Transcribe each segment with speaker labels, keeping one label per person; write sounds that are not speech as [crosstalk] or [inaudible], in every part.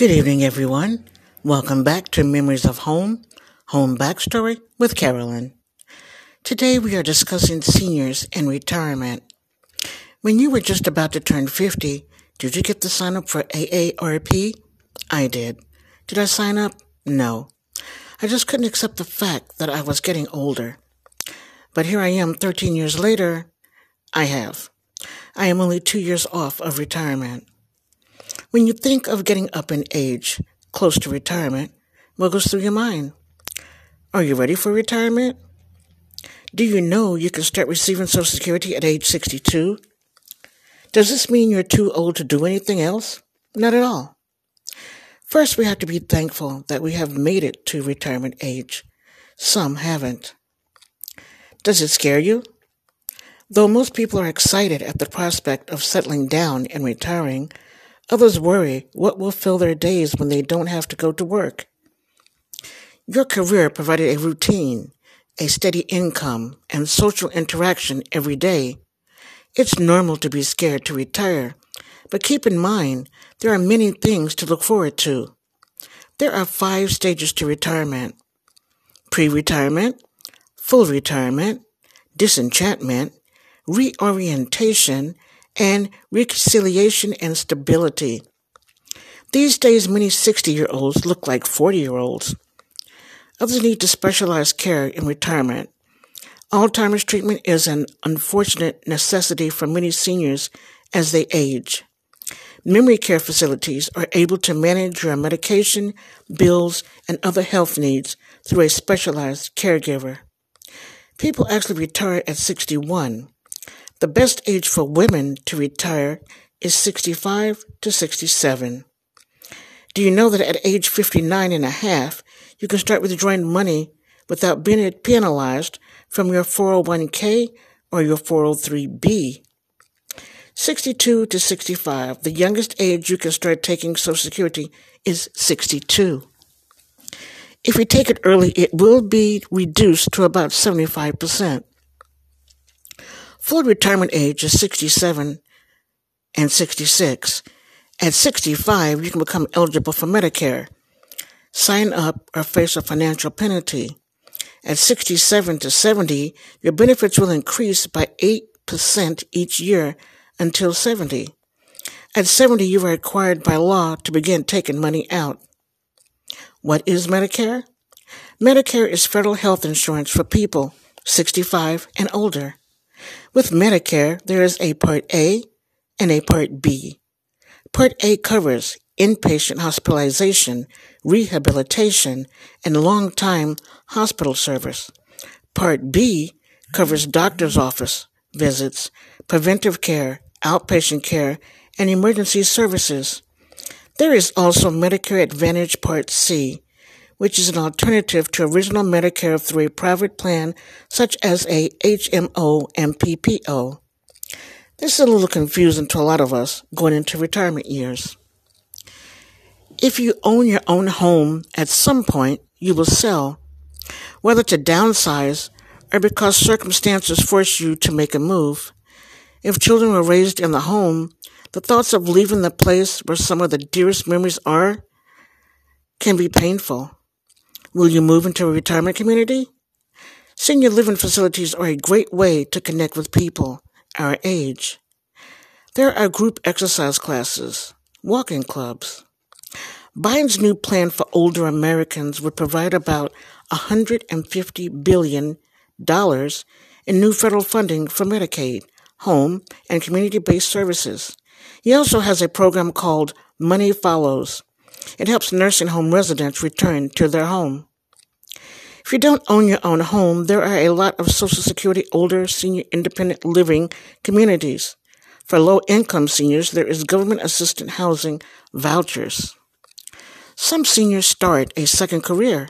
Speaker 1: Good evening, everyone. Welcome back to Memories of Home, Home Backstory with Carolyn. Today we are discussing seniors and retirement. When you were just about to turn 50, did you get the sign up for AARP? I did. Did I sign up? No. I just couldn't accept the fact that I was getting older. But here I am 13 years later. I have. I am only two years off of retirement. When you think of getting up in age, close to retirement, what goes through your mind? Are you ready for retirement? Do you know you can start receiving Social Security at age 62? Does this mean you're too old to do anything else? Not at all. First, we have to be thankful that we have made it to retirement age. Some haven't. Does it scare you? Though most people are excited at the prospect of settling down and retiring, others worry what will fill their days when they don't have to go to work. Your career provided a routine, a steady income, and social interaction every day. It's normal to be scared to retire, but keep in mind there are many things to look forward to. There are five stages to retirement. Pre-retirement, full retirement, disenchantment, reorientation, and reconciliation and stability. These days, many 60 year olds look like 40 year olds. Others need to specialized care in retirement. Alzheimer's treatment is an unfortunate necessity for many seniors as they age. Memory care facilities are able to manage your medication, bills, and other health needs through a specialized caregiver. People actually retire at 61. The best age for women to retire is 65 to 67. Do you know that at age 59 and a half, you can start withdrawing money without being penalized from your 401k or your 403b? 62 to 65, the youngest age you can start taking Social Security is 62. If you take it early, it will be reduced to about 75%. Full retirement age is 67 and 66. At 65, you can become eligible for Medicare. Sign up or face a financial penalty. At 67 to 70, your benefits will increase by 8% each year until 70. At 70, you are required by law to begin taking money out. What is Medicare? Medicare is federal health insurance for people 65 and older. With Medicare, there is a Part A and a Part B. Part A covers inpatient hospitalization, rehabilitation, and long-time hospital service. Part B covers doctor's office visits, preventive care, outpatient care, and emergency services. There is also Medicare Advantage Part C, which is an alternative to original Medicare through a private plan such as a HMO and PPO. This is a little confusing to a lot of us going into retirement years. If you own your own home, at some point you will sell, whether to downsize or because circumstances force you to make a move. If children were raised in the home, the thoughts of leaving the place where some of the dearest memories are can be painful. Will you move into a retirement community? Senior living facilities are a great way to connect with people our age. There are group exercise classes, walking clubs. Biden's new plan for older Americans would provide about $150 billion in new federal funding for Medicaid, home, and community-based services. He also has a program called Money Follows. It helps nursing home residents return to their home. If you don't own your own home, there are a lot of Social Security older senior independent living communities. For low income seniors, there is government assisted housing vouchers. Some seniors start a second career,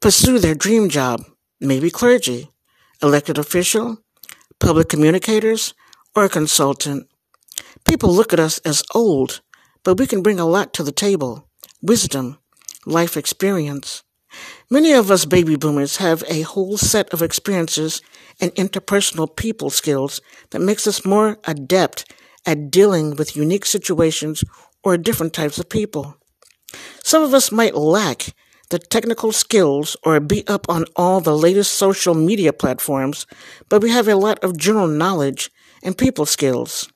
Speaker 1: pursue their dream job, maybe clergy, elected official, public communicators, or a consultant. People look at us as old, but we can bring a lot to the table wisdom, life experience. Many of us baby boomers have a whole set of experiences and interpersonal people skills that makes us more adept at dealing with unique situations or different types of people. Some of us might lack the technical skills or be up on all the latest social media platforms, but we have a lot of general knowledge and people skills.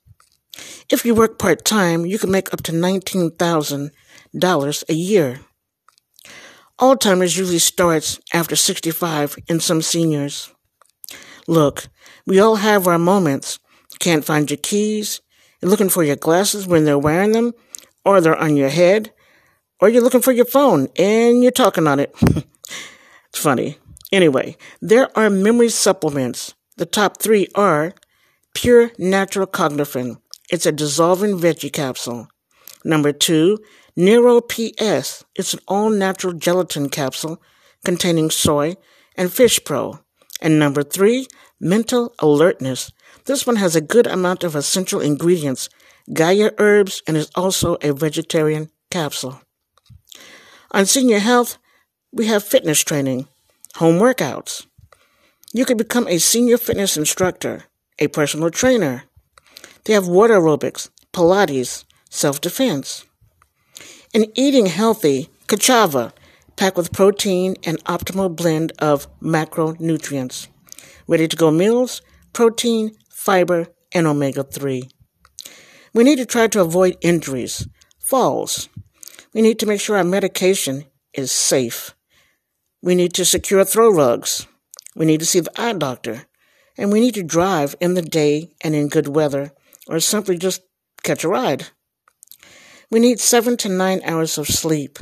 Speaker 1: If you work part time, you can make up to $19,000 a year. Alzheimer's usually starts after 65 in some seniors. Look, we all have our moments. Can't find your keys. You're looking for your glasses when they're wearing them, or they're on your head, or you're looking for your phone and you're talking on it. [laughs] it's funny. Anyway, there are memory supplements. The top three are Pure Natural Cognifen. It's a dissolving veggie capsule. Number two, Neuro PS. It's an all natural gelatin capsule containing soy and fish pro. And number three, mental alertness. This one has a good amount of essential ingredients, Gaia herbs, and is also a vegetarian capsule. On senior health, we have fitness training, home workouts. You can become a senior fitness instructor, a personal trainer. They have water aerobics, Pilates, self defense. In eating healthy, Ka'Chava, packed with protein and optimal blend of macronutrients. Ready to go meals, protein, fiber, and omega 3. We need to try to avoid injuries, falls. We need to make sure our medication is safe. We need to secure throw rugs. We need to see the eye doctor. And we need to drive in the day and in good weather, or simply just catch a ride. We need seven to nine hours of sleep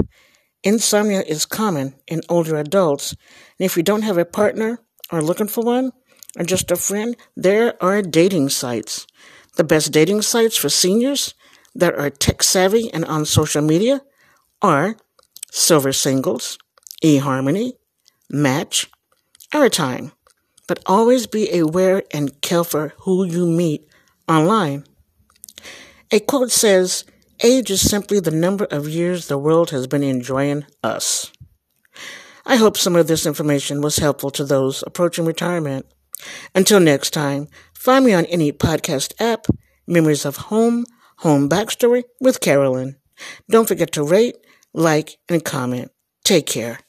Speaker 1: Insomnia is common in older adults, and if you don't have a partner or looking for one, or just a friend, there are dating sites. The best dating sites for seniors that are tech savvy and on social media are Silver Singles, eHarmony, Match, OurTime. But always be aware and careful who you meet online. A quote says, Age is simply the number of years the world has been enjoying us. I hope some of this information was helpful to those approaching retirement. Until next time, find me on any podcast app, Memories of Home, Home Backstory with Carolyn. Don't forget to rate, like, and comment. Take care.